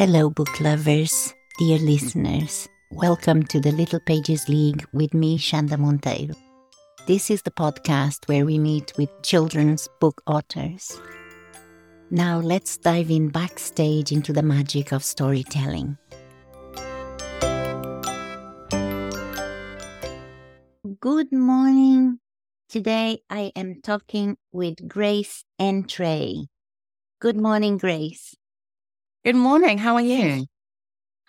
Hello, book lovers, dear listeners. Welcome to the Little Pages League with me, Xanda Monteiro. This is the podcast where we meet with children's book authors. Now let's dive in backstage into the magic of storytelling. Good morning. Today I am talking with Grace Entree. Good morning, Grace. Good morning. How are you?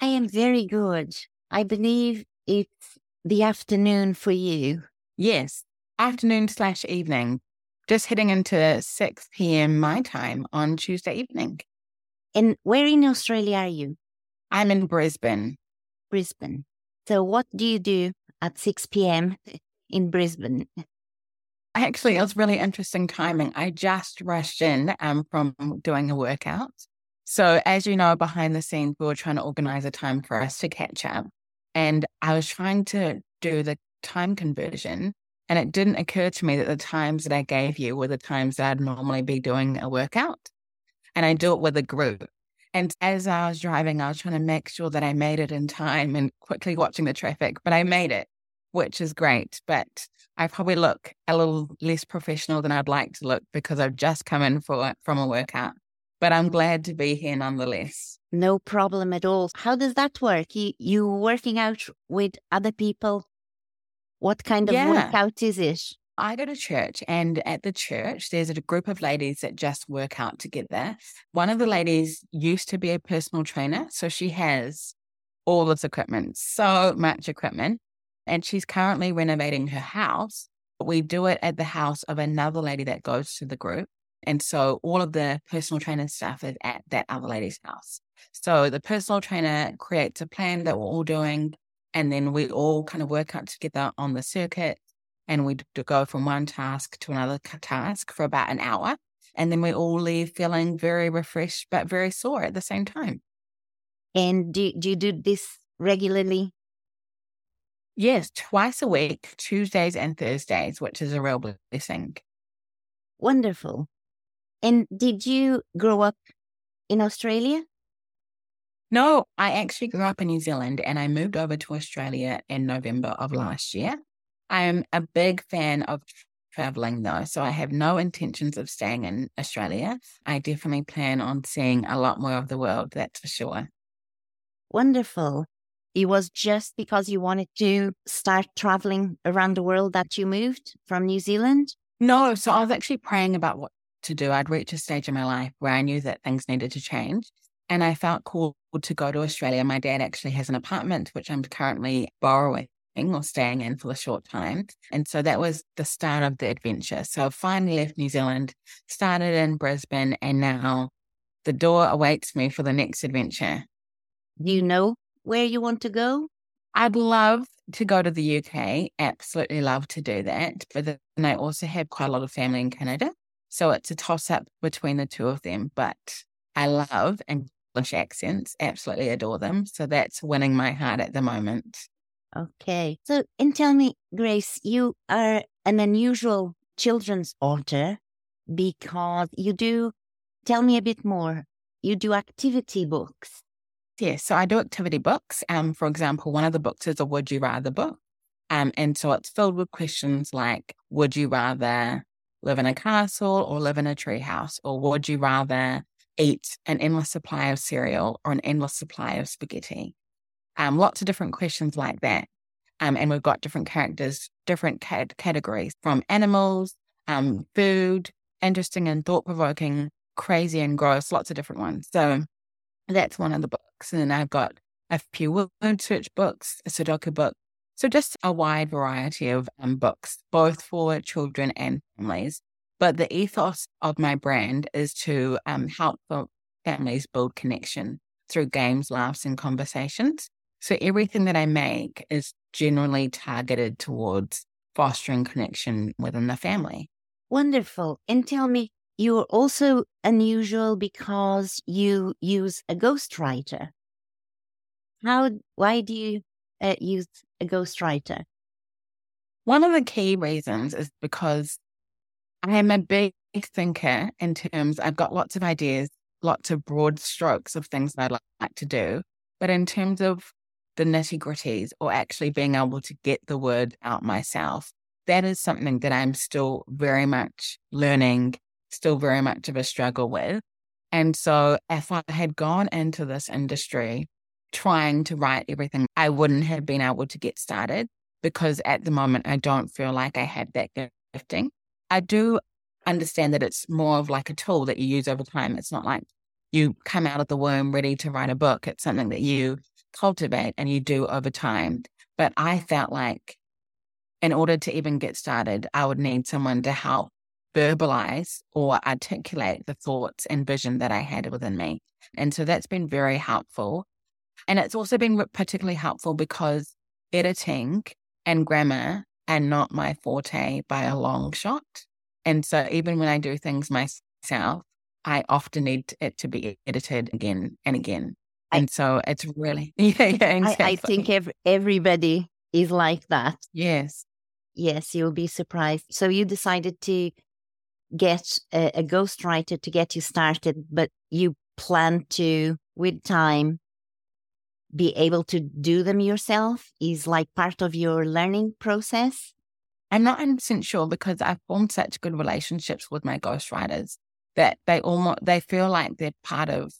I am very good. I believe it's the afternoon for you. Yes, afternoon slash evening. Just heading into 6 p.m. my time on Tuesday evening. And where in Australia are you? I'm in Brisbane. Brisbane. So, what do you do at 6 p.m. in Brisbane? Actually, it was really interesting timing. I just rushed in um, from doing a workout. So, as you know, behind the scenes, we were trying to organize a time for us to catch up. And I was trying to do the time conversion. And it didn't occur to me that the times that I gave you were the times that I'd normally be doing a workout. And I do it with a group. And as I was driving, I was trying to make sure that I made it in time and quickly watching the traffic, but I made it, which is great. But I probably look a little less professional than I'd like to look because I've just come in for from a workout but I'm glad to be here nonetheless. No problem at all. How does that work? You you working out with other people? What kind of yeah. workout is it? I go to church, and at the church, there's a group of ladies that just work out together. One of the ladies used to be a personal trainer, so she has all this equipment, so much equipment, and she's currently renovating her house. We do it at the house of another lady that goes to the group. And so all of the personal trainer stuff is at that other lady's house. So the personal trainer creates a plan that we're all doing. And then we all kind of work out together on the circuit and we go from one task to another task for about an hour. And then we all leave feeling very refreshed, but very sore at the same time. And do, do you do this regularly? Yes, twice a week, Tuesdays and Thursdays, which is a real blessing. Wonderful. And did you grow up in Australia? No, I actually grew up in New Zealand and I moved over to Australia in November of last year. I am a big fan of traveling though, so I have no intentions of staying in Australia. I definitely plan on seeing a lot more of the world, that's for sure. Wonderful. It was just because you wanted to start traveling around the world that you moved from New Zealand? No, so I was actually praying about what to do. I'd reached a stage in my life where I knew that things needed to change. And I felt called to go to Australia. My dad actually has an apartment, which I'm currently borrowing or staying in for a short time. And so that was the start of the adventure. So I finally left New Zealand, started in Brisbane, and now the door awaits me for the next adventure. Do you know where you want to go? I'd love to go to the UK. Absolutely love to do that. But then I also have quite a lot of family in Canada. So it's a toss up between the two of them, but I love English accents, absolutely adore them. So that's winning my heart at the moment. Okay. So, and tell me, Grace, you are an unusual children's author because you do, tell me a bit more. You do activity books. Yes. So I do activity books. Um, for example, one of the books is a Would You Rather book. Um, and so it's filled with questions like, would you rather live in a castle or live in a treehouse? Or would you rather eat an endless supply of cereal or an endless supply of spaghetti? Um, lots of different questions like that. Um, and we've got different characters, different cat- categories from animals, um, food, interesting and thought provoking, crazy and gross, lots of different ones. So that's one of the books. And then I've got a few word search books, a Sudoku book, so just a wide variety of um, books, both for children and families. But the ethos of my brand is to um, help families build connection through games, laughs, and conversations. So everything that I make is generally targeted towards fostering connection within the family. Wonderful. And tell me, you're also unusual because you use a ghostwriter. How, why do you uh, use a ghostwriter? One of the key reasons is because I am a big thinker in terms, I've got lots of ideas lots of broad strokes of things that I'd like to do. But in terms of the nitty gritties or actually being able to get the word out myself, that is something that I'm still very much learning, still very much of a struggle with. And so if I had gone into this industry trying to write everything, I wouldn't have been able to get started because at the moment I don't feel like I had that gifting. I do understand that it's more of like a tool that you use over time. It's not like you come out of the womb ready to write a book. It's something that you cultivate and you do over time. But I felt like in order to even get started, I would need someone to help verbalize or articulate the thoughts and vision that I had within me. And so that's been very helpful. And it's also been particularly helpful because editing and grammar are not my forte by a long shot. And so even when I do things myself, I often need it to be edited again and again. And I, so it's really, yeah, yeah exactly. I, I think ev- everybody is like that. Yes. Yes, you'll be surprised. So you decided to get a, a ghostwriter to get you started, but you plan to, with time, be able to do them yourself is like part of your learning process? I'm not 100% sure because I've formed such good relationships with my ghostwriters that they almost they feel like they're part of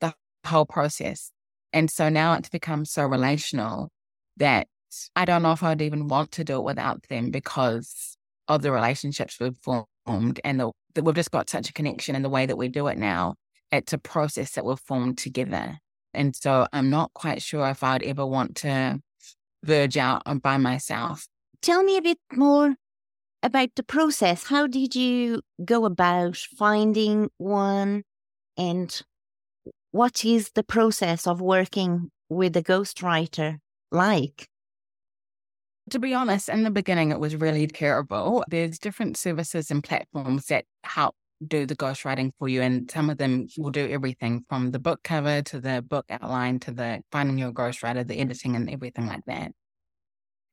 the whole process. And so now it's become so relational that I don't know if I'd even want to do it without them because of the relationships we've formed and the, we've just got such a connection in the way that we do it now. It's a process that we've formed together. And so I'm not quite sure if I'd ever want to verge out by myself. Tell me a bit more about the process. How did you go about finding one? And what is the process of working with a ghostwriter like? To be honest, in the beginning, it was really terrible. There's different services and platforms that help do the ghostwriting for you. And some of them will do everything from the book cover to the book outline to the finding your ghostwriter, the editing and everything like that.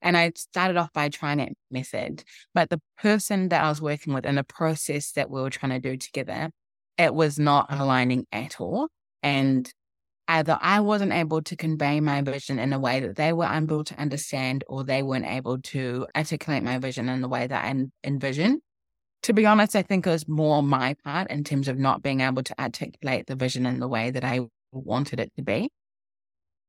And I started off by trying that method. But the person that I was working with and the process that we were trying to do together, it was not aligning at all. And either I wasn't able to convey my vision in a way that they were unable to understand, or they weren't able to articulate my vision in the way that I envisioned to be honest, I think it was more my part in terms of not being able to articulate the vision in the way that I wanted it to be.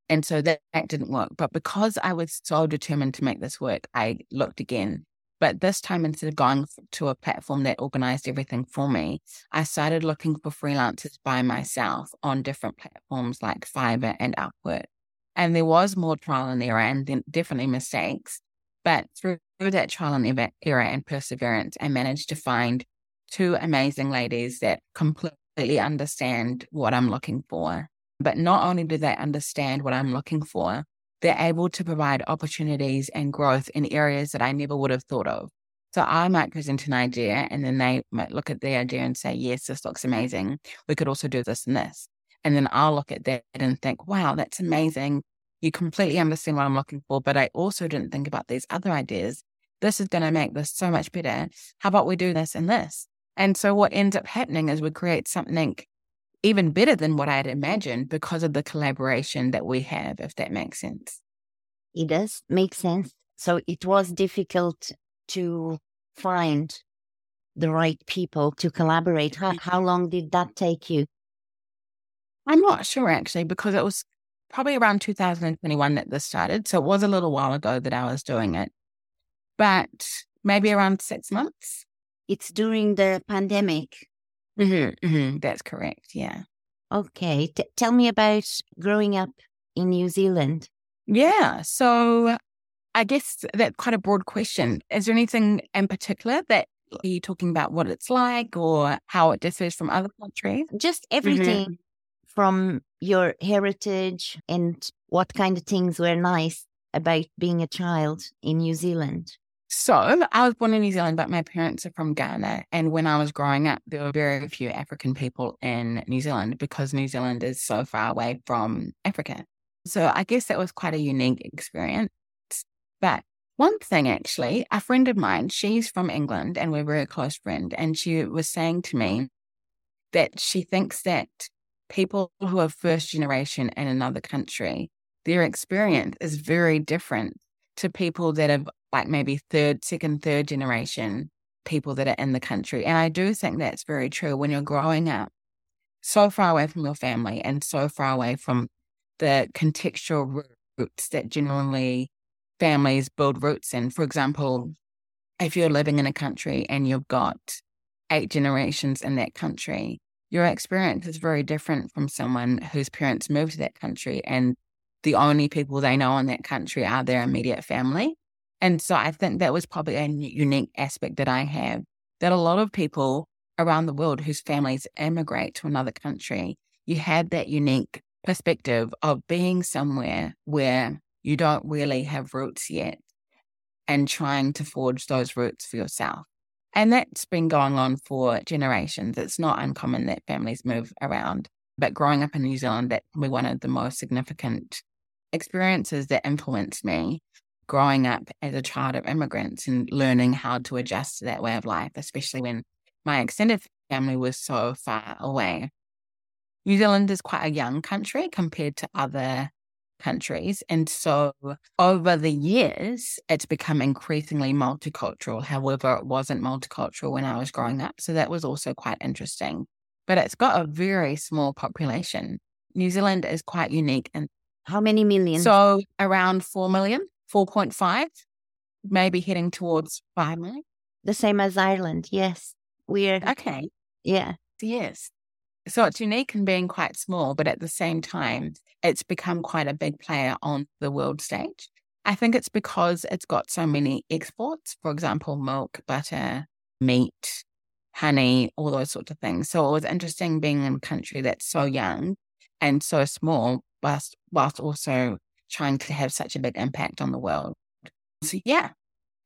And so that, that didn't work. But because I was so determined to make this work, I looked again. But this time, instead of going to a platform that organized everything for me, I started looking for freelancers by myself on different platforms like Fiverr and Upwork. And there was more trial and error and definitely mistakes. But through that trial and error and perseverance, I managed to find two amazing ladies that completely understand what I'm looking for. But not only do they understand what I'm looking for, they're able to provide opportunities and growth in areas that I never would have thought of. So I might present an idea and then they might look at the idea and say, yes, this looks amazing. We could also do this and this. And then I'll look at that and think, wow, that's amazing. You completely understand what I'm looking for, but I also didn't think about these other ideas. This is going to make this so much better. How about we do this and this? And so what ends up happening is we create something even better than what I had imagined because of the collaboration that we have, if that makes sense. It does make sense. So it was difficult to find the right people to collaborate. How, mm-hmm. how long did that take you? I'm not sure actually, because it was probably around 2021 that this started. So it was a little while ago that I was doing it, but maybe around six months. It's during the pandemic. Mm-hmm, mm-hmm, that's correct. Yeah. Okay. T- tell me about growing up in New Zealand. Yeah. So I guess that's quite a broad question. Is there anything in particular that are you talking about what it's like or how it differs from other countries? Just everything. Mm-hmm from your heritage and what kind of things were nice about being a child in New Zealand? So, I was born in New Zealand, but my parents are from Ghana. And when I was growing up, there were very few African people in New Zealand because New Zealand is so far away from Africa. So, I guess that was quite a unique experience. But one thing actually, a friend of mine, she's from England and we're a very close friend. And she was saying to me that she thinks that people who are first generation in another country, their experience is very different to people that have like maybe third, second, third generation people that are in the country. And I do think that's very true when you're growing up so far away from your family and so far away from the contextual roots that generally families build roots in. For example, if you're living in a country and you've got eight generations in that country, your experience is very different from someone whose parents moved to that country and the only people they know in that country are their immediate family. And so I think that was probably a unique aspect that I have that a lot of people around the world whose families immigrate to another country, you had that unique perspective of being somewhere where you don't really have roots yet and trying to forge those roots for yourself. And that's been going on for generations. It's not uncommon that families move around. But growing up in New Zealand, that was one of the most significant experiences that influenced me growing up as a child of immigrants and learning how to adjust to that way of life, especially when my extended family was so far away. New Zealand is quite a young country compared to other countries. And so over the years, it's become increasingly multicultural. However, it wasn't multicultural when I was growing up. So that was also quite interesting. But it's got a very small population. New Zealand is quite unique. And how many million? So around 4 million, 4.5, maybe heading towards 5 million. The same as Ireland. Yes. We're okay. Yeah. Yes. So it's unique in being quite small, but at the same time, it's become quite a big player on the world stage. I think it's because it's got so many exports, for example, milk, butter, meat, honey, all those sorts of things. So it was interesting being in a country that's so young and so small, whilst, whilst also trying to have such a big impact on the world. So yeah,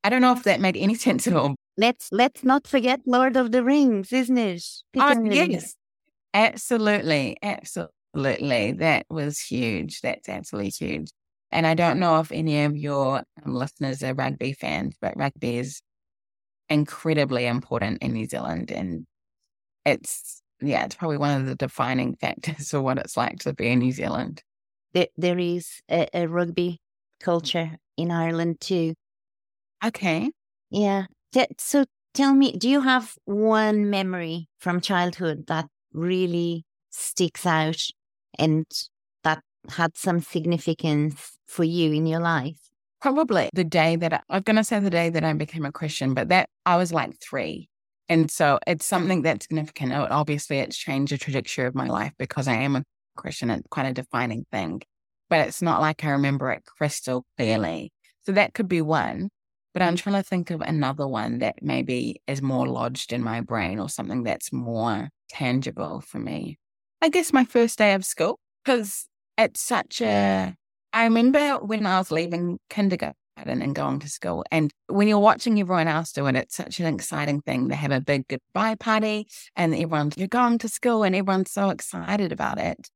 I don't know if that made any sense at all. Let's let's not forget Lord of the Rings, isn't it? Oh, yes. Absolutely. Absolutely. That was huge. That's absolutely huge. And I don't know if any of your um, listeners are rugby fans, but rugby is incredibly important in New Zealand. And it's, yeah, it's probably one of the defining factors for what it's like to be in New Zealand. There, there is a, a rugby culture in Ireland too. Okay. Yeah. So tell me, do you have one memory from childhood that really sticks out and that had some significance for you in your life? Probably the day that I, I'm going to say the day that I became a Christian, but that I was like three. And so it's something that's significant. Oh, obviously, it's changed the trajectory of my life because I am a Christian. It's quite a defining thing, but it's not like I remember it crystal clearly. So that could be one. But I'm trying to think of another one that maybe is more lodged in my brain or something that's more tangible for me. I guess my first day of school, because it's such a. I remember when I was leaving kindergarten and going to school, and when you're watching everyone else do it, it's such an exciting thing. They have a big goodbye party, and everyone's you're going to school, and everyone's so excited about it.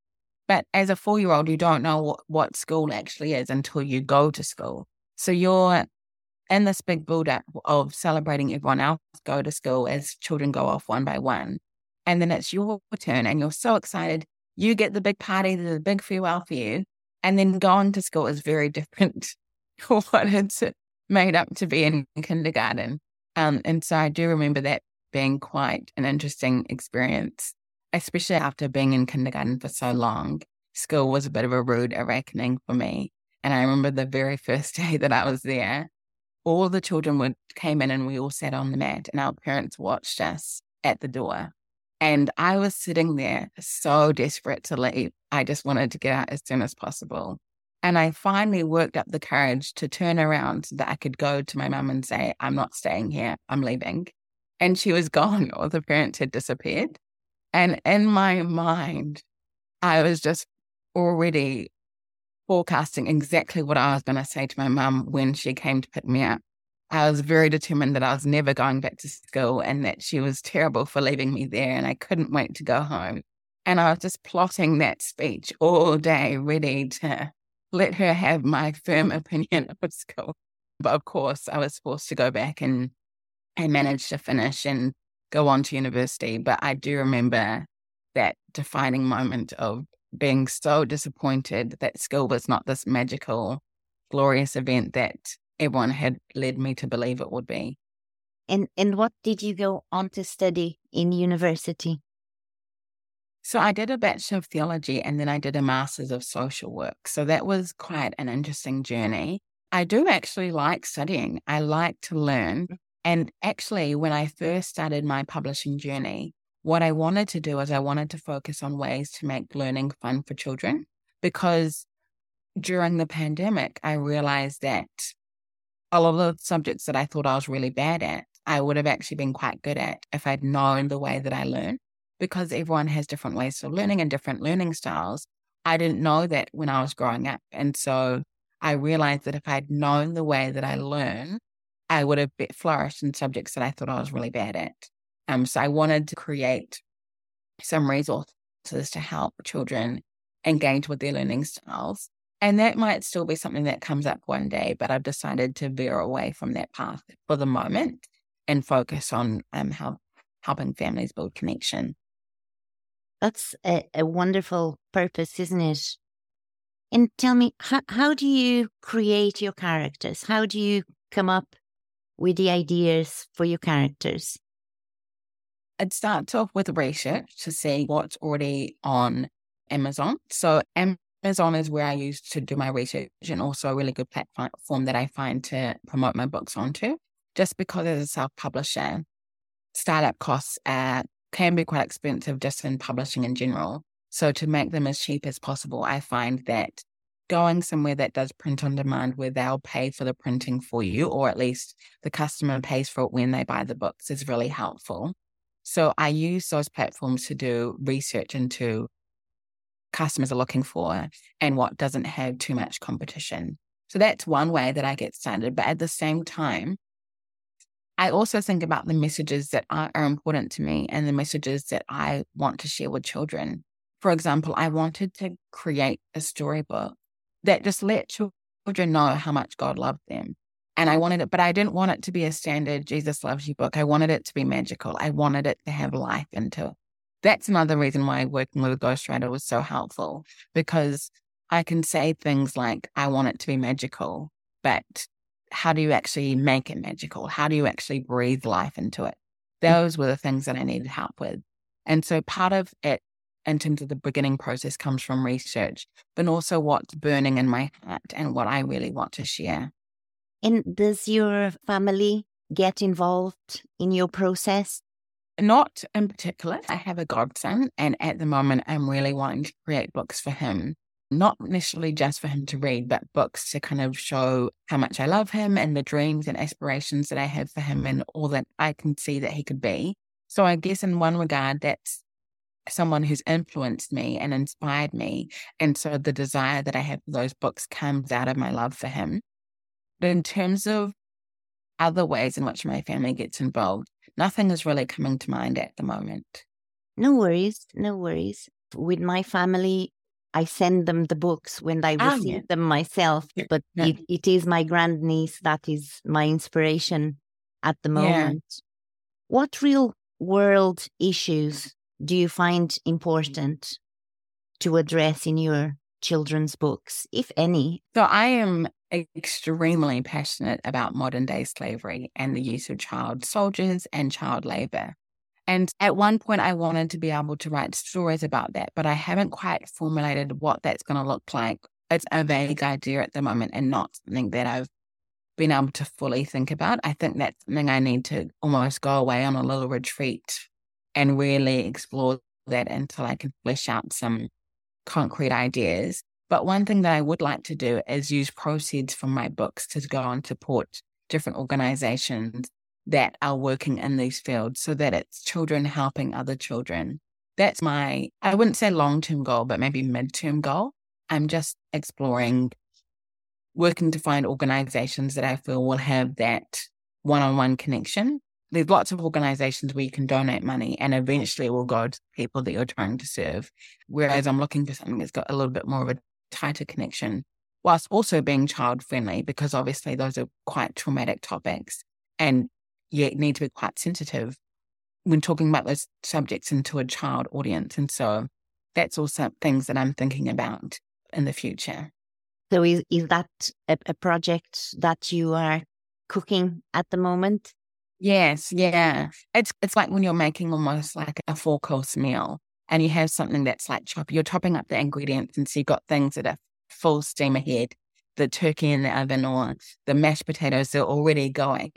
But as a four year old, you don't know what, what school actually is until you go to school. So you're in this big build up of celebrating everyone else go to school as children go off one by one. And then it's your turn and you're so excited. You get the big party, the big farewell for you. And then going to school is very different for what it's made up to be in kindergarten. Um, and so I do remember that being quite an interesting experience, especially after being in kindergarten for so long. School was a bit of a rude awakening for me. And I remember the very first day that I was there, all the children would came in and we all sat on the mat and our parents watched us at the door. And I was sitting there so desperate to leave. I just wanted to get out as soon as possible. And I finally worked up the courage to turn around so that I could go to my mum and say, I'm not staying here, I'm leaving. And she was gone, or the parents had disappeared. And in my mind, I was just already forecasting exactly what I was going to say to my mum when she came to pick me up. I was very determined that I was never going back to school and that she was terrible for leaving me there and I couldn't wait to go home. And I was just plotting that speech all day, ready to let her have my firm opinion of school. But of course, I was forced to go back and I managed to finish and go on to university. But I do remember that defining moment of being so disappointed that school was not this magical, glorious event that everyone had led me to believe it would be. And and what did you go on to study in university? So I did a Bachelor of Theology and then I did a Master's of Social Work. So that was quite an interesting journey. I do actually like studying. I like to learn. Mm. And actually, when I first started my publishing journey, what I wanted to do is I wanted to focus on ways to make learning fun for children because during the pandemic, I realized that a lot of the subjects that I thought I was really bad at, I would have actually been quite good at if I'd known the way that I learn. Because everyone has different ways of learning and different learning styles. I didn't know that when I was growing up. And so I realized that if I'd known the way that I learn, I would have flourished in subjects that I thought I was really bad at. Um, so I wanted to create some resources to help children engage with their learning styles. And that might still be something that comes up one day, but I've decided to veer away from that path for the moment and focus on um, how, helping families build connection. That's a, a wonderful purpose, isn't it? And tell me, how, how do you create your characters? How do you come up with the ideas for your characters? I'd start off with research to see what's already on Amazon. So Amazon is where I use to do my research and also a really good platform that I find to promote my books onto. Just because as a self-publisher, startup costs can be quite expensive just in publishing in general. So to make them as cheap as possible, I find that going somewhere that does print on demand where they'll pay for the printing for you, or at least the customer pays for it when they buy the books is really helpful. So I use those platforms to do research into customers are looking for and what doesn't have too much competition. So that's one way that I get started. But at the same time, I also think about the messages that are, are important to me and the messages that I want to share with children. For example, I wanted to create a storybook that just let children know how much God loved them. And I wanted it, but I didn't want it to be a standard Jesus loves you book. I wanted it to be magical. I wanted it to have life into it. That's another reason why working with a ghostwriter was so helpful because I can say things like, I want it to be magical, but how do you actually make it magical? How do you actually breathe life into it? Mm. Those were the things that I needed help with. And so part of it in terms of the beginning process comes from research, but also what's burning in my heart and what I really want to share. And does your family get involved in your process? Not in particular. I have a godson, and at the moment, I'm really wanting to create books for him. Not necessarily just for him to read, but books to kind of show how much I love him and the dreams and aspirations that I have for him and all that I can see that he could be. So I guess in one regard, that's someone who's influenced me and inspired me. And so the desire that I have for those books comes out of my love for him. But in terms of other ways in which my family gets involved, nothing is really coming to mind at the moment. No worries, no worries. With my family, I send them the books when I ah, receive yeah. them myself, but yeah. it, it is my grandniece that is my inspiration at the moment. Yeah. What real world issues do you find important to address in your children's books, if any? So I am extremely passionate about modern day slavery and the use of child soldiers and child labor. And at one point, I wanted to be able to write stories about that, but I haven't quite formulated what that's going to look like. It's a vague idea at the moment and not something that I've been able to fully think about. I think that's something I need to almost go away on a little retreat and really explore that until I can flesh out some concrete ideas. But one thing that I would like to do is use proceeds from my books to go and support different organizations that are working in these fields so that it's children helping other children. That's my, I wouldn't say long term goal, but maybe mid term goal. I'm just exploring, working to find organizations that I feel will have that one on one connection there's lots of organizations where you can donate money and eventually it will go to people that you're trying to serve. Whereas I'm looking for something that's got a little bit more of a tighter connection, whilst also being child friendly, because obviously those are quite traumatic topics and you need to be quite sensitive. when talking about those subjects into a child audience. And so that's also things that I'm thinking about in the future. So is, is that a, a project that you are cooking at the moment? Yes, yeah. It's it's like when you're making almost like a four course meal and you have something that's like chop, you're chopping up the ingredients and so you've got things that are full steam ahead. The turkey in the oven or the mashed potatoes are already going.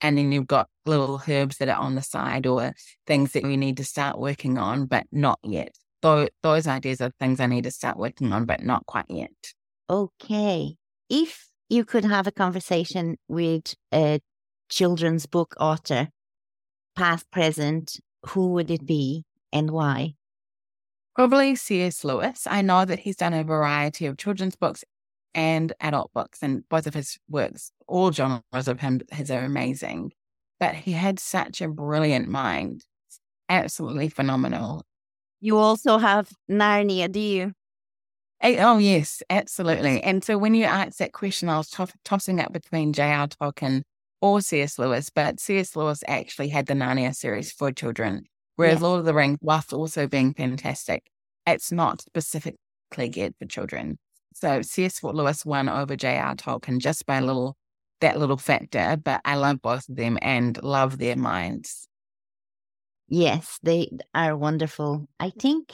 And then you've got little herbs that are on the side or things that you need to start working on, but not yet. So those ideas are things I need to start working on, but not quite yet. Okay. If you could have a conversation with a children's book author, past, present, who would it be and why? Probably C.S. Lewis. I know that he's done a variety of children's books and adult books, and both of his works, all genres of him, his are amazing. But he had such a brilliant mind, absolutely phenomenal. You also have Narnia, do you? Oh, yes, absolutely. And so when you asked that question, I was to- tossing up between J.R. Tolkien or C.S. Lewis, but C.S. Lewis actually had the Narnia series for children, whereas Lord of the Rings, whilst also being fantastic, it's not specifically geared for children. So C.S. Lewis won over J.R. Tolkien just by a little that little factor, but I love both of them and love their minds. Yes, they are wonderful. I think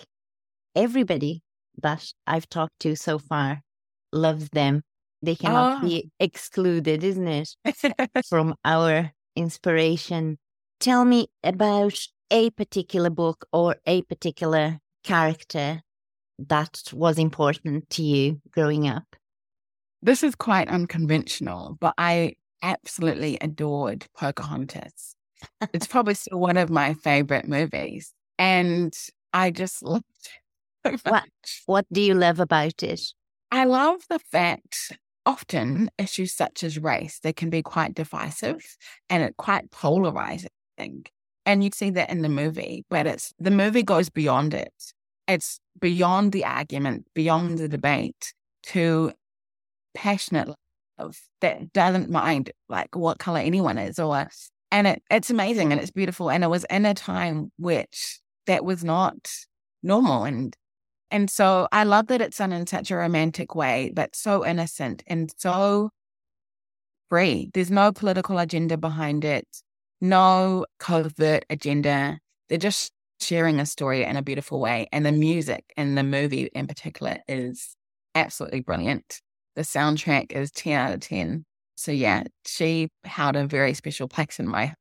everybody that I've talked to so far loves them. They cannot oh. be excluded, isn't it? from our inspiration. Tell me about a particular book or a particular character that was important to you growing up. This is quite unconventional, but I absolutely adored Pocahontas. it's probably still one of my favorite movies. And I just loved it. what, what do you love about it? I love the fact often issues such as race, they can be quite divisive and it quite polarizing. And you see that in the movie, but it's the movie goes beyond it. It's beyond the argument, beyond the debate to passionate love that doesn't mind like what color anyone is or and it, it's amazing and it's beautiful. And it was in a time which that was not normal and and so I love that it's done in such a romantic way, but so innocent and so free. There's no political agenda behind it, no covert agenda. They're just sharing a story in a beautiful way. And the music in the movie in particular is absolutely brilliant. The soundtrack is 10 out of 10. So, yeah, she held a very special place in my heart.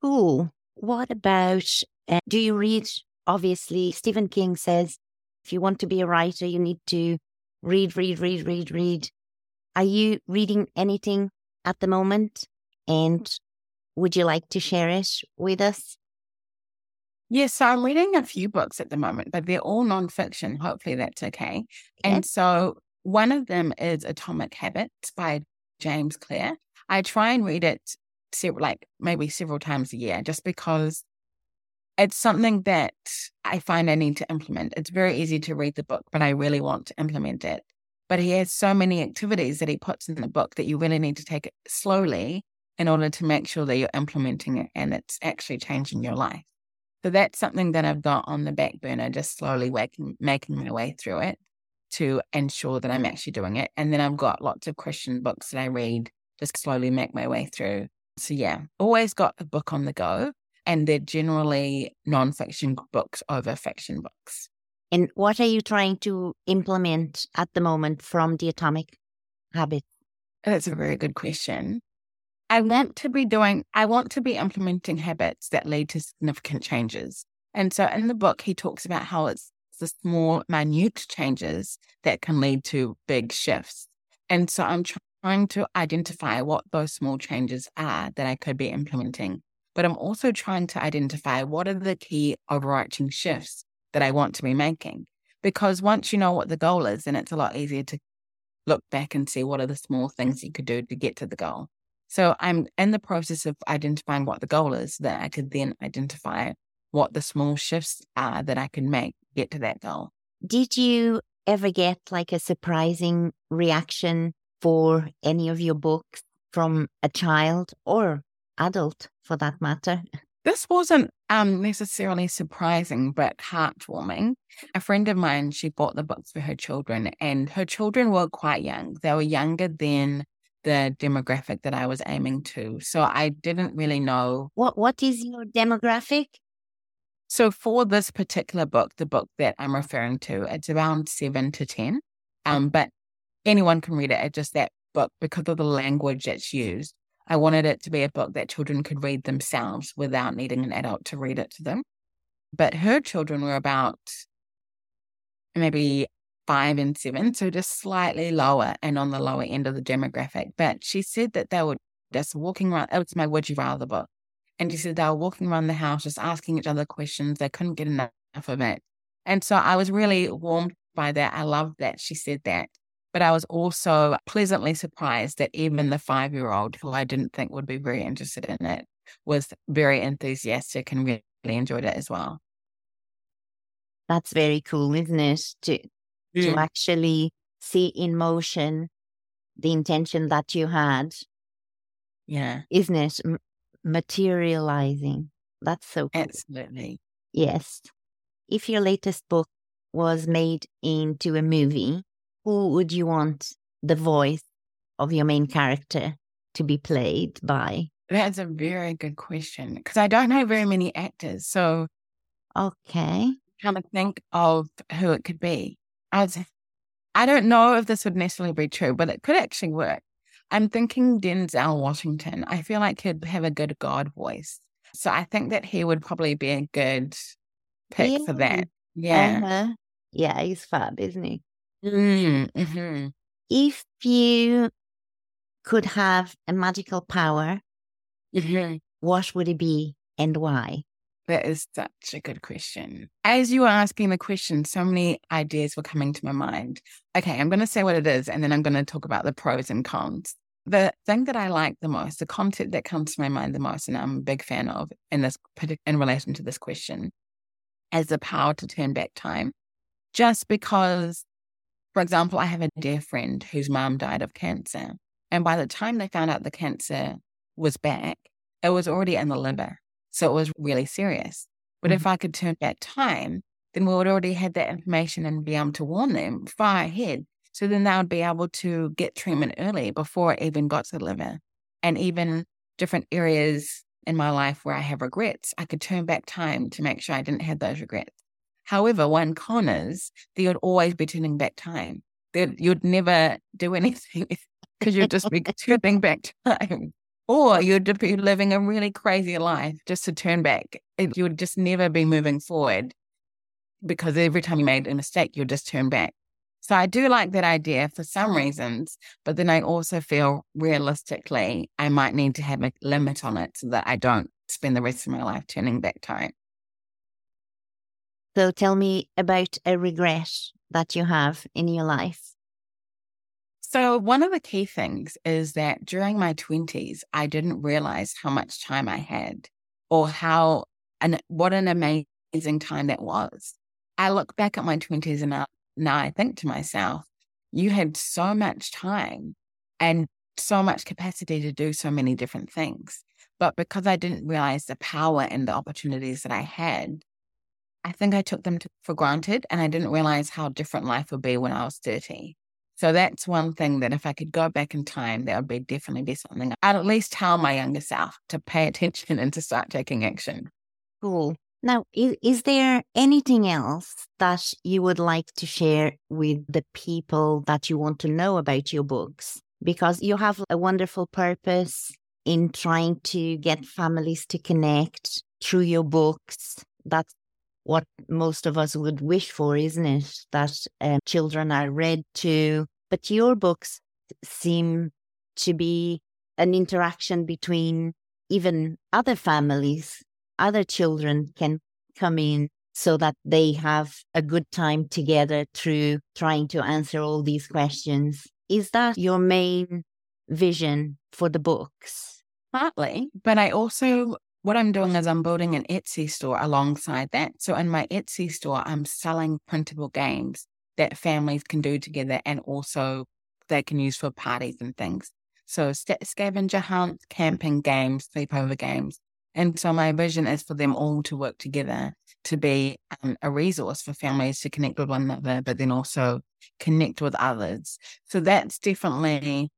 Cool. What about, uh, do you read? Obviously, Stephen King says if you want to be a writer, you need to read, read, read, read, read. Are you reading anything at the moment? And would you like to share it with us? Yes, so I'm reading a few books at the moment, but they're all nonfiction. Hopefully that's okay. And so one of them is Atomic Habits by James Clear. I try and read it several, like maybe several times a year just because it's something that I find I need to implement. It's very easy to read the book, but I really want to implement it. But he has so many activities that he puts in the book that you really need to take it slowly in order to make sure that you're implementing it and it's actually changing your life. So that's something that I've got on the back burner, just slowly waking, making my way through it to ensure that I'm actually doing it. And then I've got lots of Christian books that I read, just slowly make my way through. So yeah, always got a book on the go and they're generally nonfiction books over fiction books. And what are you trying to implement at the moment from the atomic habit? That's a very good question. I want to be doing, I want to be implementing habits that lead to significant changes. And so in the book, he talks about how it's the small, minute changes that can lead to big shifts. And so I'm trying to identify what those small changes are that I could be implementing but I'm also trying to identify what are the key overarching shifts that I want to be making. Because once you know what the goal is, then it's a lot easier to look back and see what are the small things you could do to get to the goal. So I'm in the process of identifying what the goal is that I could then identify what the small shifts are that I can make get to that goal. Did you ever get like a surprising reaction for any of your books from a child or adult for that matter? This wasn't um, necessarily surprising, but heartwarming. A friend of mine, she bought the books for her children, and her children were quite young. They were younger than the demographic that I was aiming to. So I didn't really know. What What is your demographic? So for this particular book, the book that I'm referring to, it's around seven to 10. Um, but anyone can read it. It's just that book, because of the language that's used, I wanted it to be a book that children could read themselves without needing an adult to read it to them. But her children were about maybe five and seven, so just slightly lower and on the lower end of the demographic. But she said that they were just walking around. It was my Would You Rather book. And she said they were walking around the house just asking each other questions. They couldn't get enough of it. And so I was really warmed by that. I loved that she said that. But I was also pleasantly surprised that even the five year old, who I didn't think would be very interested in it, was very enthusiastic and really enjoyed it as well. That's very cool, isn't it? To to mm. actually see in motion the intention that you had. Yeah. Isn't it? M- materializing. That's so cool. Absolutely. Yes. If your latest book was made into a movie, who would you want the voice of your main character to be played by? That's a very good question because I don't know very many actors. So, okay. Trying to think of who it could be. I, I don't know if this would necessarily be true, but it could actually work. I'm thinking Denzel Washington. I feel like he'd have a good God voice. So I think that he would probably be a good pick yeah. for that. Yeah. Uh-huh. Yeah, he's fab, isn't he? Mm-hmm. If you could have a magical power, mm-hmm. what would it be and why? That is such a good question. As you were asking the question, so many ideas were coming to my mind. Okay, I'm going to say what it is, and then I'm going to talk about the pros and cons. The thing that I like the most, the concept that comes to my mind the most, and I'm a big fan of in this in relation to this question, is the power to turn back time. Just because for example, I have a dear friend whose mom died of cancer. And by the time they found out the cancer was back, it was already in the liver. So it was really serious. But mm-hmm. if I could turn back time, then we would already had that information and be able to warn them far ahead. So then they would be able to get treatment early before it even got to the liver. And even different areas in my life where I have regrets, I could turn back time to make sure I didn't have those regrets. However, one con is that you'd always be turning back time. That you'd never do anything because you'd just be turning back time. Or you'd be living a really crazy life just to turn back. You would just never be moving forward because every time you made a mistake, you'd just turn back. So I do like that idea for some reasons, but then I also feel realistically, I might need to have a limit on it so that I don't spend the rest of my life turning back time. So tell me about a regret that you have in your life. So, one of the key things is that during my 20s, I didn't realize how much time I had or how and what an amazing time that was. I look back at my 20s and now, I think to myself, you had so much time and so much capacity to do so many different things. But because I didn't realize the power and the opportunities that I had, I think I took them to, for granted and I didn't realize how different life would be when I was 30. So that's one thing that if I could go back in time, that would be definitely be something I'd at least tell my younger self to pay attention and to start taking action. Cool. Now, is, is there anything else that you would like to share with the people that you want to know about your books? Because you have a wonderful purpose in trying to get families to connect through your books. That's what most of us would wish for, isn't it? That um, children are read to. But your books seem to be an interaction between even other families, other children can come in so that they have a good time together through trying to answer all these questions. Is that your main vision for the books? Partly, but I also what I'm doing is I'm building an Etsy store alongside that. So in my Etsy store, I'm selling printable games that families can do together and also they can use for parties and things. So scavenger hunts, camping games, sleepover games, And so my vision is for them all to work together to be um, a resource for families to connect with one another, but then also connect with others. So that's definitely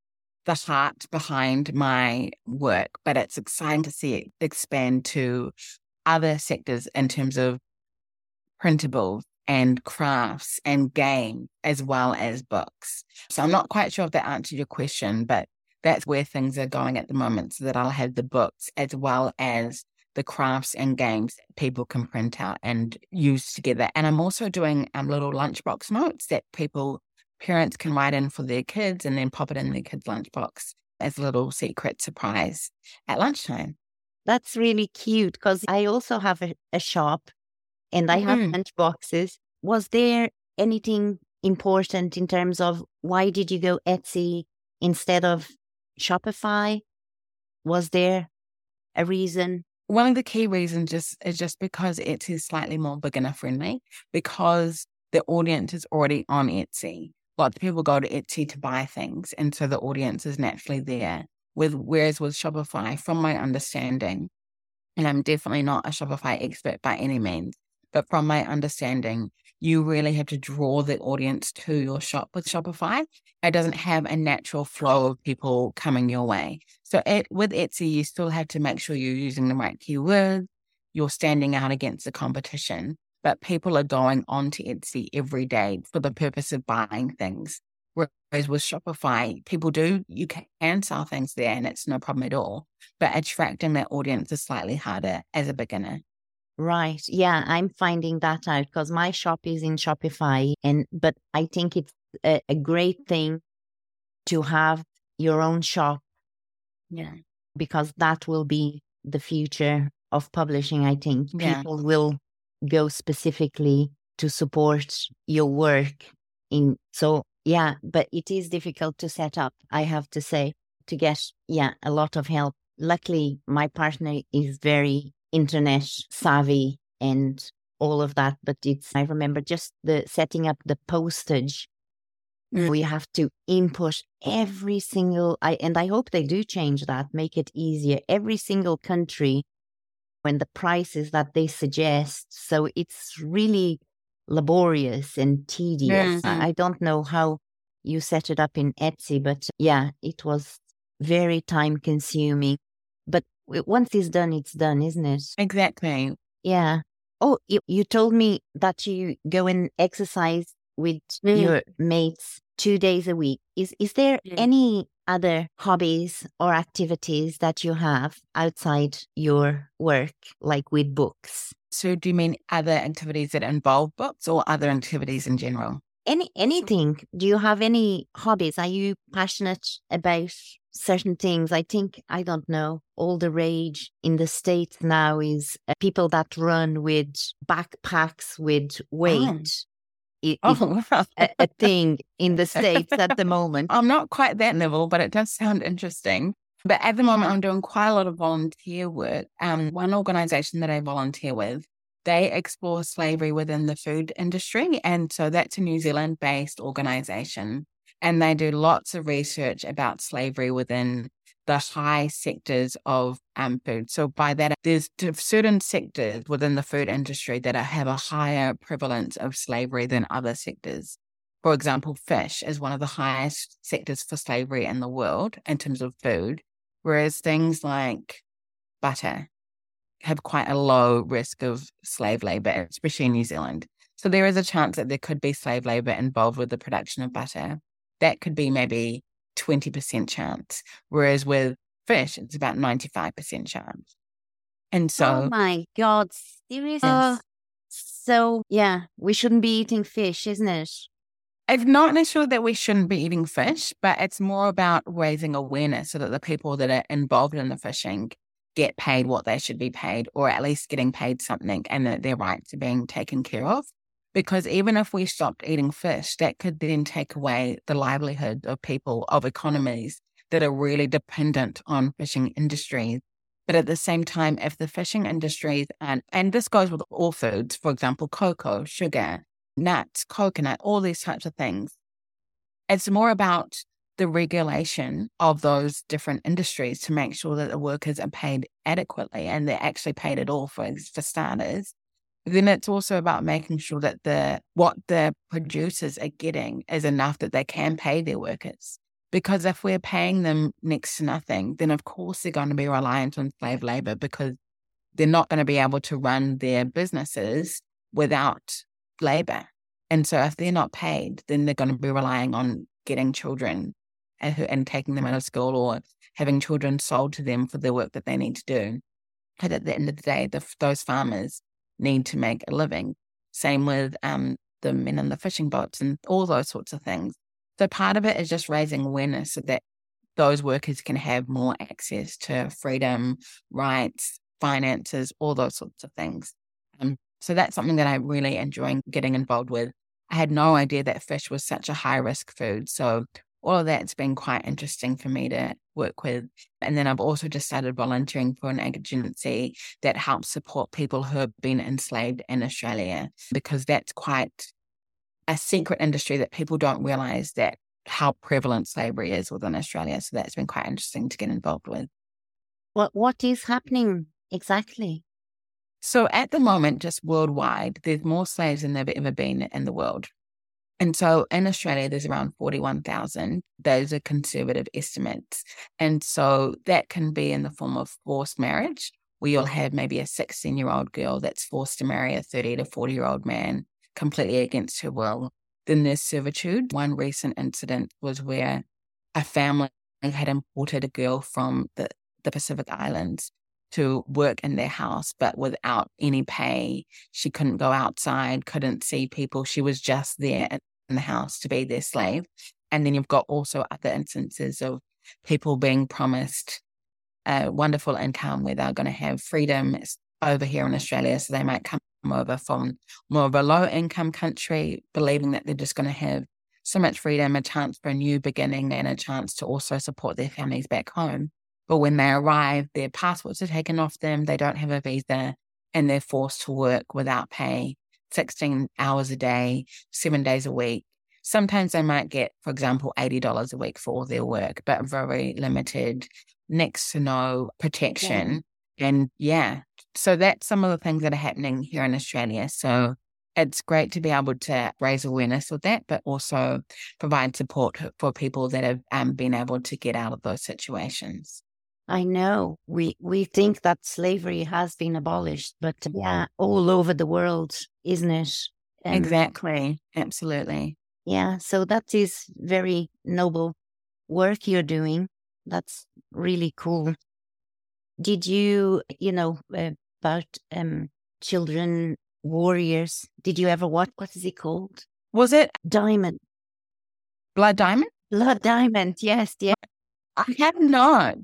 the heart behind my work, but it's exciting to see it expand to other sectors in terms of printables and crafts and game as well as books. So I'm not quite sure if that answered your question, but that's where things are going at the moment so that I'll have the books as well as the crafts and games people can print out and use together. And I'm also doing um, little lunchbox notes that people parents can write in for their kids and then pop it in their kids' lunchbox as a little secret surprise at lunchtime. That's really cute because I also have a, a shop and I have mm-hmm. lunchboxes. Was there anything important in terms of why did you go Etsy instead of Shopify? Was there a reason? One of the key reasons just is just because Etsy is slightly more beginner friendly because the audience is already on Etsy lots of people go to Etsy to buy things. And so the audience is naturally there. With whereas with Shopify, from my understanding, and I'm definitely not a Shopify expert by any means, but from my understanding, you really have to draw the audience to your shop with Shopify. It doesn't have a natural flow of people coming your way. So it, with Etsy, you still have to make sure you're using the right keywords, you're standing out against the competition but people are going onto Etsy every day for the purpose of buying things. Whereas with Shopify, people do, you can sell things there and it's no problem at all. But attracting that audience is slightly harder as a beginner. Right. Yeah, I'm finding that out because my shop is in Shopify and but I think it's a, a great thing to have your own shop. Yeah. Because that will be the future of publishing, I think. Yeah. People will go specifically to support your work in so yeah but it is difficult to set up i have to say to get yeah a lot of help. Luckily my partner is very internet savvy and all of that but it's i remember just the setting up the postage. Mm. we have to input every single i and i hope they do change that make it easier. Every single country and the prices that they suggest. So it's really laborious and tedious. Mm-hmm. I don't know how you set it up in Etsy, but yeah, it was very time consuming. But once it's done, it's done, isn't it? Exactly. Yeah. Oh, you, you told me that you go and exercise with mm. your mates two days a week. Is is there any other hobbies or activities that you have outside your work, like with books? So, do you mean other activities that involve books or other activities in general? Any anything? Do you have any hobbies? Are you passionate about certain things? I think I don't know. All the rage in the states now is uh, people that run with backpacks with weight. Oh it, oh, a, a, thing in the States at the moment. I'm not quite that level, but it does sound interesting. But at the moment, I'm doing quite a lot of volunteer work. Um, one organization that I volunteer with, they explore slavery within the food industry. And so that's a New Zealand based organization. And they do lots of research about slavery within the high sectors of um, food. So by that, there's certain sectors within the food industry that have a higher prevalence of slavery than other sectors. For example, fish is one of the highest sectors for slavery in the world in terms of food, whereas things like butter have quite a low risk of slave labor, especially in New Zealand. So there is a chance that there could be slave labor involved with the production of butter. That could be maybe 20% chance. Whereas with fish, it's about 95% chance. And so. Oh my God. Seriously? Uh, so, yeah, we shouldn't be eating fish, isn't it? It's not necessarily that we shouldn't be eating fish, but it's more about raising awareness so that the people that are involved in the fishing get paid what they should be paid, or at least getting paid something and that their rights are being taken care of. Because even if we stopped eating fish, that could then take away the livelihood of people, of economies that are really dependent on fishing industries. But at the same time, if the fishing industries, and, and this goes with all foods, for example, cocoa, sugar, nuts, coconut, all these types of things, it's more about the regulation of those different industries to make sure that the workers are paid adequately and they're actually paid at all for, for starters. Then it's also about making sure that the what the producers are getting is enough that they can pay their workers. Because if we're paying them next to nothing, then of course they're going to be reliant on slave labor because they're not going to be able to run their businesses without labor. And so if they're not paid, then they're going to be relying on getting children uh, and, and taking them out of school or having children sold to them for the work that they need to do. But at the end of the day, the, those farmers need to make a living. Same with um, the men in the fishing boats and all those sorts of things. So part of it is just raising awareness so that those workers can have more access to freedom, rights, finances, all those sorts of things. Um, so that's something that I really enjoy getting involved with. I had no idea that fish was such a high risk food. So all of that's been quite interesting for me to work with. And then I've also just started volunteering for an agency that helps support people who have been enslaved in Australia, because that's quite a secret industry that people don't realize that how prevalent slavery is within Australia. So that's been quite interesting to get involved with. What what is happening exactly? So at the moment, just worldwide, there's more slaves than there've ever been in the world. And so in Australia, there's around 41,000. Those are conservative estimates. And so that can be in the form of forced marriage, where you'll have maybe a 16 year old girl that's forced to marry a 30 to 40 year old man completely against her will. Then there's servitude. One recent incident was where a family had imported a girl from the, the Pacific Islands to work in their house, but without any pay. She couldn't go outside, couldn't see people. She was just there in the house to be their slave. And then you've got also other instances of people being promised a wonderful income where they're going to have freedom over here in Australia. So they might come over from more of a low income country, believing that they're just going to have so much freedom, a chance for a new beginning, and a chance to also support their families back home. But when they arrive, their passports are taken off them, they don't have a visa, and they're forced to work without pay 16 hours a day, seven days a week. Sometimes they might get, for example, $80 a week for all their work, but very limited, next to no protection. Yeah. And yeah, so that's some of the things that are happening here in Australia. So it's great to be able to raise awareness of that, but also provide support for people that have um, been able to get out of those situations. I know we we think that slavery has been abolished, but yeah, all over the world, isn't it? exactly. Absolutely. Yeah. So that is very noble work you're doing. That's really cool. Did you, you know, uh, about um, children warriors? Did you ever watch? What is it called? Was it Diamond? Blood Diamond? Blood Diamond. Yes. Yeah. I have not.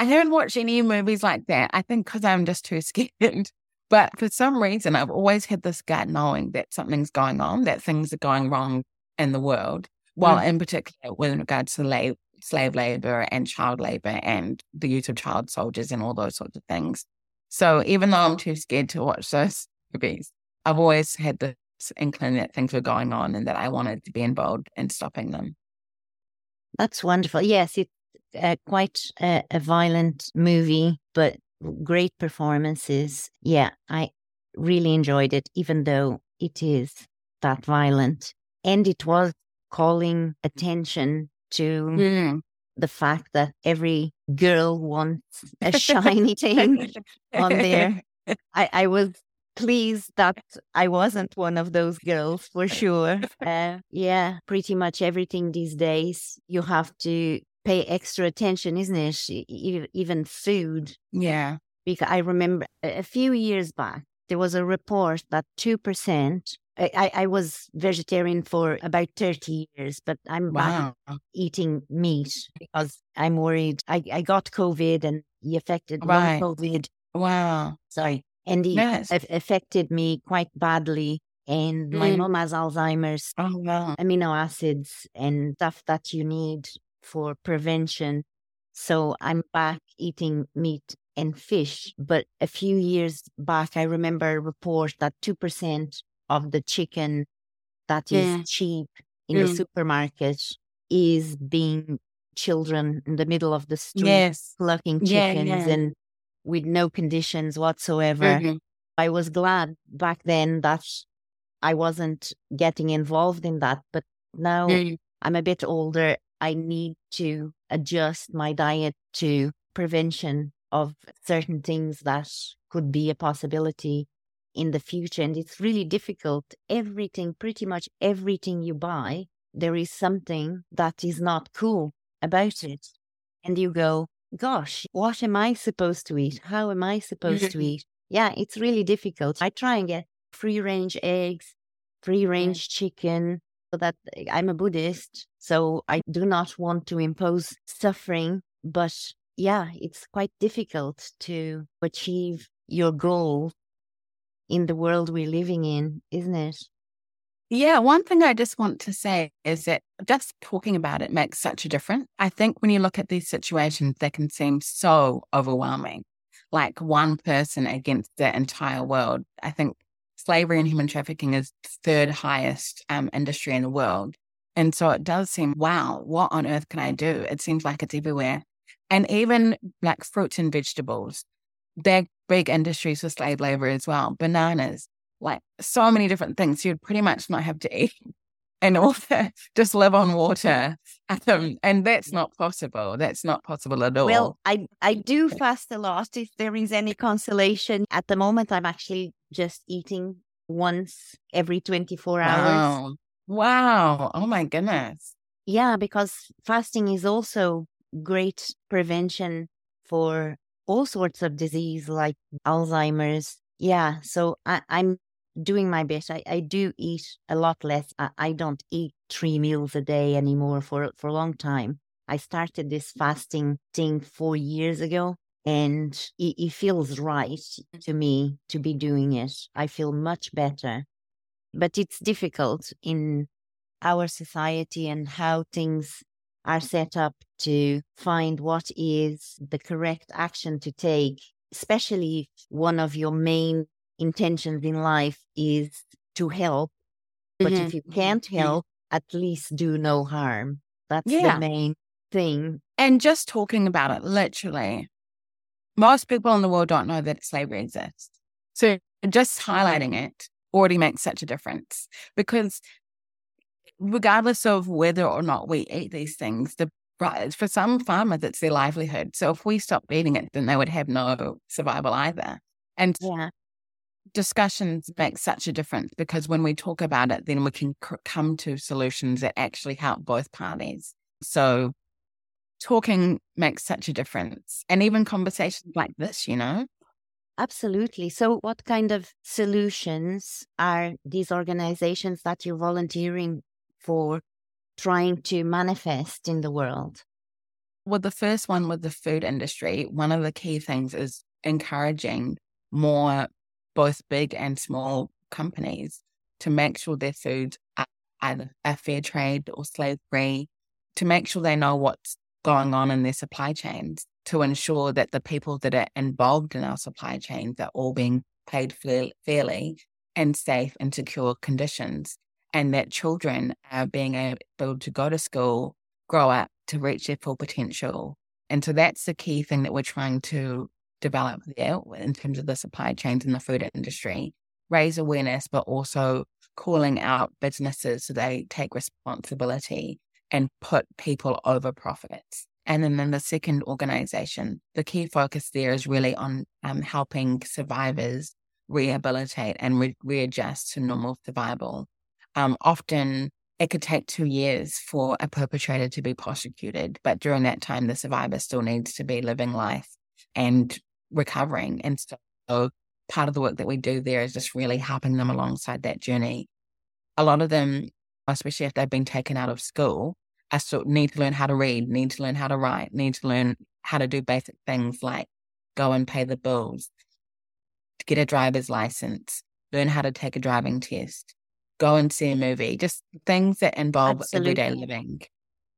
I haven't watched any movies like that. I think because I'm just too scared. But for some reason, I've always had this gut knowing that something's going on, that things are going wrong in the world. Well, mm. in particular, with regards to la- slave labor and child labor and the use of child soldiers and all those sorts of things. So even though I'm too scared to watch those movies, I've always had this inkling that things were going on and that I wanted to be involved in stopping them. That's wonderful. Yes, it, uh, quite a, a violent movie, but great performances. Yeah, I really enjoyed it, even though it is that violent. And it was calling attention to mm. the fact that every girl wants a shiny thing on there. I, I was pleased that I wasn't one of those girls for sure. Uh, yeah, pretty much everything these days you have to pay extra attention, isn't it? Even food. Yeah. Because I remember a few years back, there was a report that 2%. I, I was vegetarian for about 30 years, but I'm wow. back eating meat because I'm worried. I, I got COVID and he affected right. COVID. Wow. Sorry. And he yes. affected me quite badly. And my mm. mom has Alzheimer's. Oh, wow. Amino acids and stuff that you need for prevention. So I'm back eating meat and fish. But a few years back, I remember a report that 2% of the chicken that is yeah. cheap in mm. the supermarket is being children in the middle of the street Yes. plucking chickens yeah. and with no conditions whatsoever. Mhm. I was glad back then that I wasn't getting involved in that. But now Mm. I'm a bit older. I need to adjust my diet to prevention of certain things that could be a possibility in the future. And it's really difficult. Everything, pretty much everything you buy, there is something that is not cool about it. And you go, gosh, what am I supposed to eat? How am I supposed to eat? Yeah, it's really difficult. I try and get free range eggs, free range chicken, so that eh, I'm a Buddhist. So I do not want to impose suffering. But yeah, it's quite difficult to achieve your goal in the world we're living in, isn't it? Yeah, one thing I just want to say is that just talking about it makes such a difference. I think when you look at these situations, they can seem so overwhelming, like one person against the entire world. I think slavery and human trafficking is third highest um, industry in the world. And so it does seem, wow, what on earth can I do? It seems like it's everywhere. And even like fruits and vegetables, they're big industries for slave labor as well. Bananas, like so many different things. You'd pretty much not have to eat in order just live on water. Um, and that's not possible. That's not possible at all. Well, I I do fast a lot if there is any consolation. At the moment, I'm actually just eating once every 24 hours. wow. Wow. Oh my goodness. Yeah, because fasting is also great prevention for all sorts of disease like Alzheimer's. Yeah, so I, I'm doing my best. I, I do eat a lot less. I, I don't eat three meals a day anymore for, for a long time. I started this fasting thing four years ago and it, it feels right to me to be doing it. I feel much better. But it's difficult in our society and how things are set up to find what is the correct action to take, especially if one of your main intentions in life is to help. But if Mhm. you can't Mhm. help, at least do no harm. That's Yeah. the main thing. And just talking about it, literally, most people in the world don't know that slavery exists. So just highlighting it already makes such a difference because regardless of whether or not we eat these things, the for some farmers, it's their livelihood. So if we stop eating it, then they would have no survival either. And Yeah. discussions make such a difference because when we talk about it, then we can c- come to solutions that actually help both parties. So talking makes such a difference. And even conversations like this, you know? Absolutely. So, what kind of solutions are these organizations that you're volunteering for trying to manifest in the world? With the first one with the food industry, one of the key things is encouraging more both big and small companies to make sure their foods are a fair trade or slave free, to make sure they know what's going on in their supply chains, to ensure that the people that are involved in our supply chains are all being paid fairly and safe and secure conditions, and that children are being able to go to school, grow up to reach their full potential. And so that's the key thing that we're trying to develop there in terms of the supply chains in the food industry. Raise awareness, but also calling out businesses so they take responsibility and put people over profits. And then in the second organization, the key focus there is really on um, helping survivors rehabilitate and re- readjust to normal survival. Um, often it could take two years for a perpetrator to be prosecuted, but during that time, the survivor still needs to be living life and recovering. And so part of the work that we do there is just really helping them alongside that journey. A lot of them, especially if they've been taken out of school, I still need to learn how to read, need to learn how to write, need to learn how to do basic things like go and pay the bills, get a driver's license, learn how to take a driving test, go and see a movie, just things that involve everyday living.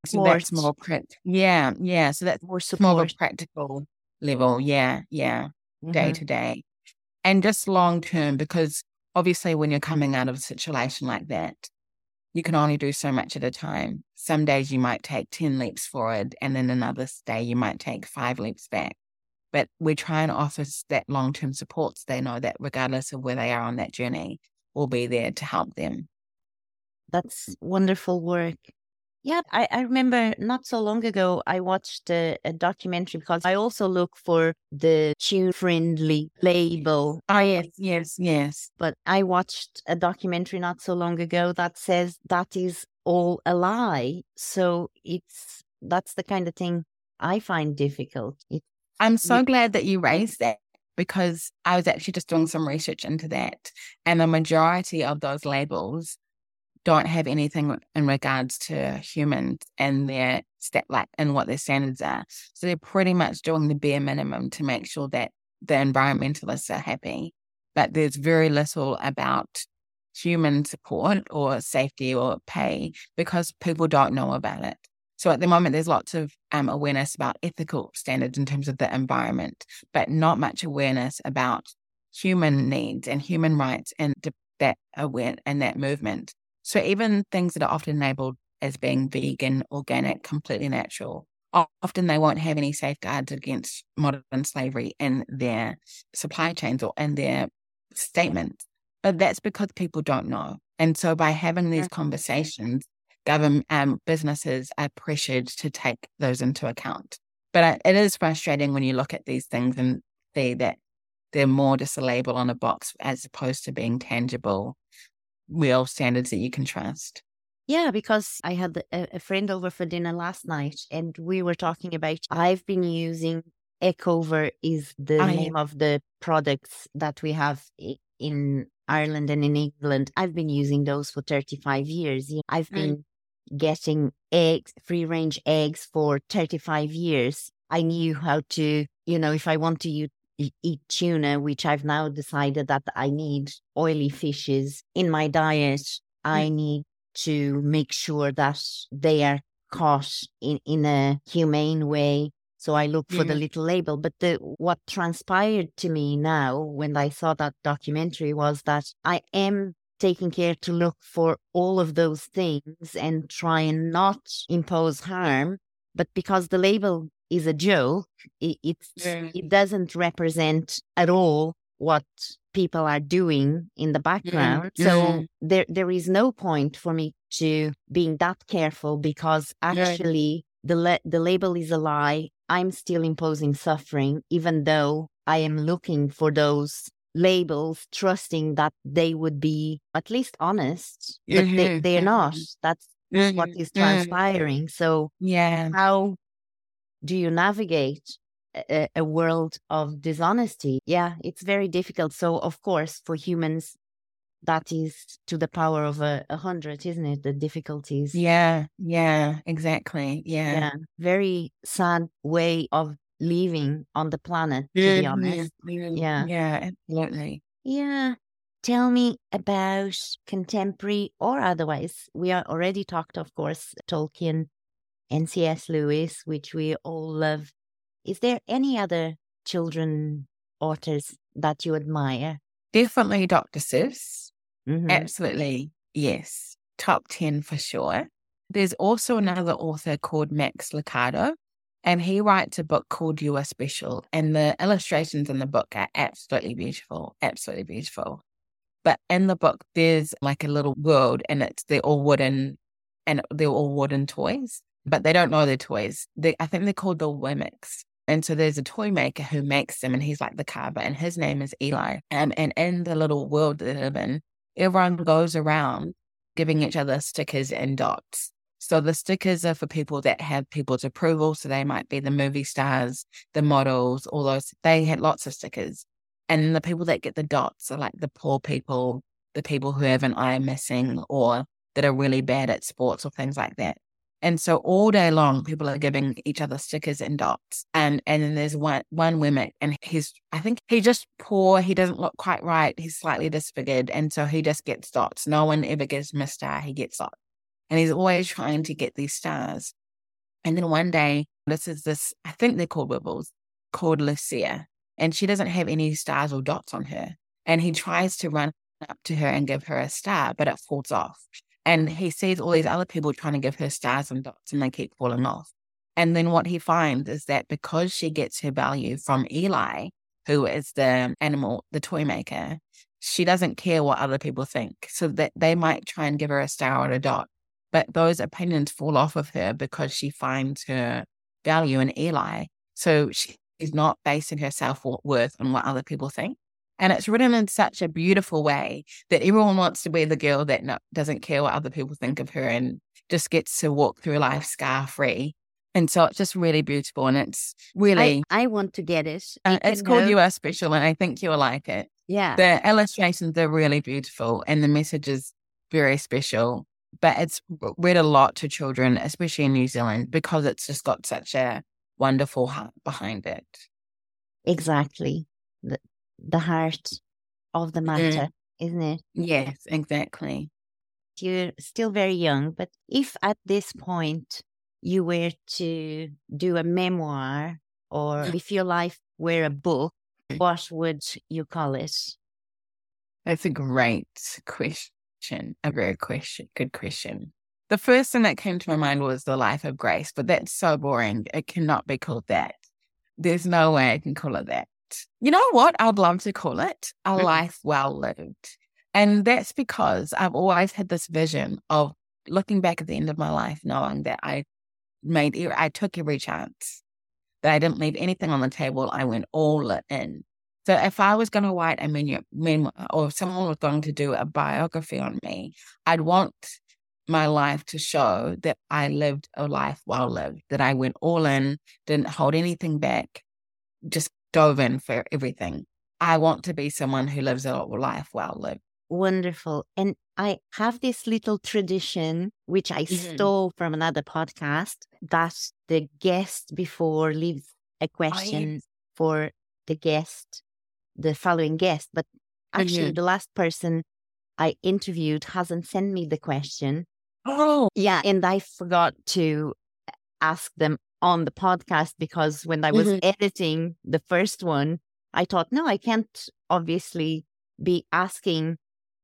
So that's Support. more prac- yeah, yeah. So that's More more of a practical level. Yeah, yeah, day Mhm. to day. And just long term, because obviously when you're coming out of a situation like that, you can only do so much at a time. Some days you might take 10 leaps forward, and then another day you might take five leaps back. But we try and offer that long term support so they know that regardless of where they are on that journey, we'll be there to help them. That's wonderful work. Yeah, I, I remember not so long ago, I watched a, a documentary because I also look for the tune friendly label. Oh, yes, yes, yes. But I watched a documentary not so long ago that says that is all a lie. So it's that's the kind of thing I find difficult. It, I'm so it, glad that you raised that because I was actually just doing some research into that. And the majority of those labels don't have anything in regards to humans and their step like and what their standards are. So they're pretty much doing the bare minimum to make sure that the environmentalists are happy. But there's very little about human support or safety or pay because people don't know about it. So at the moment, there's lots of um, awareness about ethical standards in terms of the environment, but not much awareness about human needs and human rights and that aware and that movement. So even things that are often labeled as being vegan, organic, completely natural, often they won't have any safeguards against modern slavery in their supply chains or in their statements. But that's because people don't know. And so by having these conversations, government um, businesses are pressured to take those into account. But it is frustrating when you look at these things and see that they're more just a label on a box as opposed to being tangible real standards that you can trust. Yeah, because I had a, friend over for dinner last night and we were talking about I've been using Ecover is the I, name of the products that we have in Ireland and in England. I've been using those for 35 years. I've been mm. getting eggs, free range eggs for 35 years. I knew how to, you know, if I want to use eat tuna, which I've now decided that I need oily fishes in my diet. I mm. need to make sure that they are caught in, in a humane way. So I look for the little label. But the what transpired to me now when I saw that documentary was that I am taking care to look for all of those things and try and not impose harm. But because the label is a joke. It, it's yeah. it doesn't represent at all what people are doing in the mm-hmm. background. Yeah. So yeah. there there is no point for me to being that careful because actually the le- the label is a lie. I'm still imposing suffering, even though I am looking for those labels, trusting that they would be at least honest, but they, mm-hmm. they're not. That's what is transpiring. So yeah, how do you navigate a, a, world of dishonesty? Yeah, it's very difficult. So, of course, for humans, that is to the power of a, a hundred, isn't it? The difficulties. Yeah, yeah, exactly. Yeah. yeah. Very sad way of living on the planet, to yeah, be mm-hmm. honest. Yeah, yeah, yeah, absolutely. Yeah. Tell me about contemporary or otherwise. We are already talked, of course, Tolkien and C.S. Lewis, which we all love. Is there any other children authors that you admire? Definitely Dr. Seuss. Mm-hmm. Absolutely. Yes. Top 10 for sure. There's also another author called Max Lucado, and he writes a book called You Are Special. And the illustrations in the book are absolutely beautiful. Absolutely beautiful. But in the book, there's like a little world, and it's they're all wooden and they're all wooden toys but they don't know their toys. They, I think they're called the Wemmicks. And so there's a toy maker who makes them, and he's like the carver, and his name is Eli. Um, and in the little world that they live in, everyone goes around giving each other stickers and dots. So the stickers are for people that have people's approval. So they might be the movie stars, the models, all those. They had lots of stickers. And the people that get the dots are like the poor people, the people who have an eye missing, or that are really bad at sports or things like that. And so all day long, people are giving each other stickers and dots. And and then there's one one women, and he's I think he's just poor. He doesn't look quite right. He's slightly disfigured, and so he just gets dots. No one ever gives him a star. He gets dots, and he's always trying to get these stars. And then one day, this is this I think they're called wibbles, called Lucia, and she doesn't have any stars or dots on her. And he tries to run up to her and give her a star, but it falls off. And he sees all these other people trying to give her stars and dots and they keep falling off. And then what he finds is that because she gets her value from Eli, who is the animal, the toy maker, she doesn't care what other people think. So that they might try and give her a star or a dot, but those opinions fall off of her because she finds her value in Eli. So she's not basing her self worth on what other people think. And it's written in such a beautiful way that everyone wants to be the girl that no, doesn't care what other people think of her and just gets to walk through life scar free. And so it's just really beautiful. And it's really. I, I want to get it. Uh, it's called You Are Special, and I think you'll like it. Yeah. The illustrations are really beautiful, and the message is very special. But it's read a lot to children, especially in New Zealand, because it's just got such a wonderful heart behind it. Exactly. The, heart of the mm. matter, mm. isn't it? Yes, exactly. You're still very young, but if at this point you were to do a memoir or if your life were a book, what would you call it? That's a great question. A very question, good question. The first thing that came to my mind was the life of grace, but that's so boring. It cannot be called that. There's no way I can call it that. You know what? I'd love to call it a mm-hmm. life well lived. And that's because I've always had this vision of looking back at the end of my life, knowing that I made, I took every chance, that I didn't leave anything on the table. I went all in. So if I was going to write a memoir or if someone was going to do a biography on me, I'd want my life to show that I lived a life well lived, that I went all in, didn't hold anything back, just dove in for everything. I want to be someone who lives a life well lived. Wonderful. And I have this little tradition, which I mm-hmm. stole from another podcast, that the guest before leaves a question I... for the guest, the following guest. But actually, mm-hmm. the last person I interviewed hasn't sent me the question. Oh, yeah. And I forgot to ask them on the podcast because when I was mm-hmm. editing the first one, I thought, no, I can't obviously be asking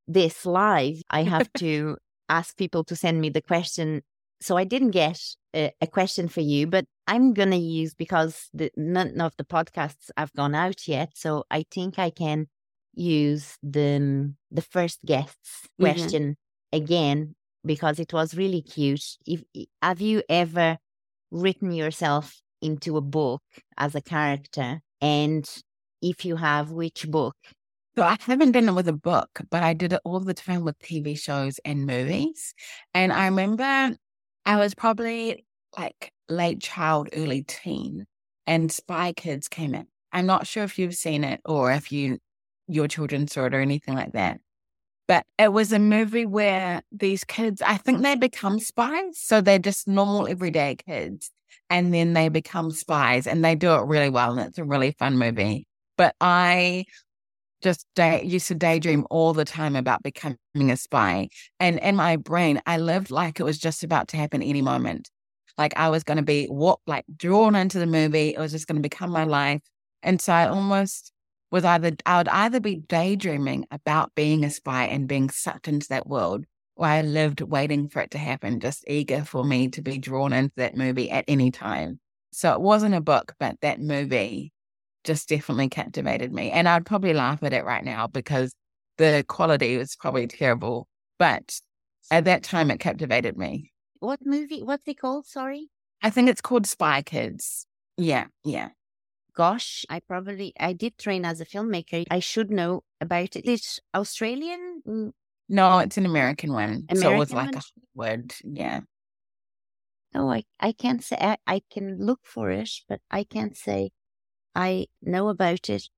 this live, I have to ask people to send me the question. So I didn't get a, a question for you, but I'm going to use because the, none of the podcasts have gone out yet. So I think I can use the, the first guest's mm-hmm. question again because it was really cute. If, have you ever written yourself into a book as a character? And if you have, which book? So I haven't done it with a book, but I did it all the time with TV shows and movies. And I remember I was probably like late child, early teen, and Spy Kids came in. I'm not sure if you've seen it or if you your children saw it or anything like that. But it was a movie where these kids, I think they become spies. So they're just normal everyday kids. And then they become spies and they do it really well. And it's a really fun movie. But I just day, used to daydream all the time about becoming a spy. And in my brain, I lived like it was just about to happen any moment. Like I was going to be what, like drawn into the movie. It was just going to become my life. And so I almost was either, I would either be daydreaming about being a spy and being sucked into that world, or I lived waiting for it to happen, just eager for me to be drawn into that movie at any time. So it wasn't a book, but that movie just definitely captivated me. And I'd probably laugh at it right now because the quality was probably terrible. But at that time, it captivated me. What movie? What's it called? Sorry. I think it's called Spy Kids. Yeah, yeah. Gosh, I probably I did train as a filmmaker. I should know about it. It's Australian. Mm. No, it's an American one. American so it was like one? a word. Yeah. Oh, I I can't say. I, I can look for it, but I can't say I know about it.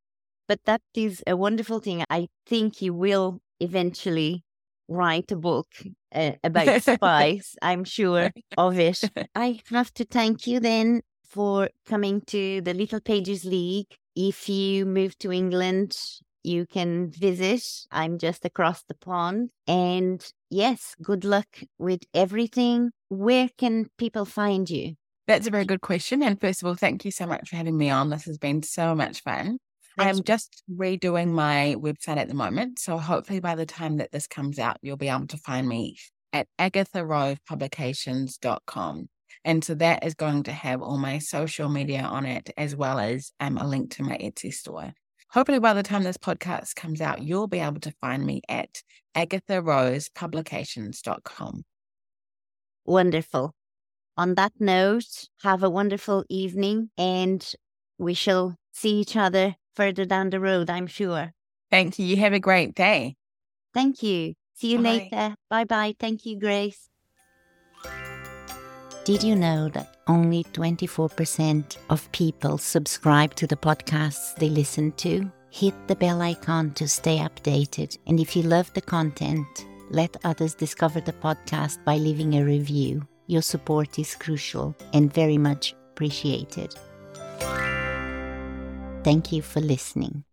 But that is a wonderful thing. I think you will eventually write a book uh, about spies. I'm sure of it. I have to thank you then for coming to the Little Pages League. If you move to England, you can visit. I'm just across the pond. And yes, good luck with everything. Where can people find you? That's a very good question. And first of all, thank you so much for having me on. This has been so much fun. I'm just redoing my website at the moment. So hopefully by the time that this comes out, you'll be able to find me at agatharosepublications.com. And so that is going to have all my social media on it, as well as um, a link to my Etsy store. Hopefully, by the time this podcast comes out, you'll be able to find me at agatharosepublications.com. Wonderful. On that note, have a wonderful evening and we shall see each other further down the road, I'm sure. Thank you. You have a great day. Thank you. See you Bye. later. Bye bye. Thank you, Grace. Did you know that only 24% of people subscribe to the podcasts they listen to? Hit the bell icon to stay updated. And if you love the content, let others discover the podcast by leaving a review. Your support is crucial and very much appreciated. Thank you for listening.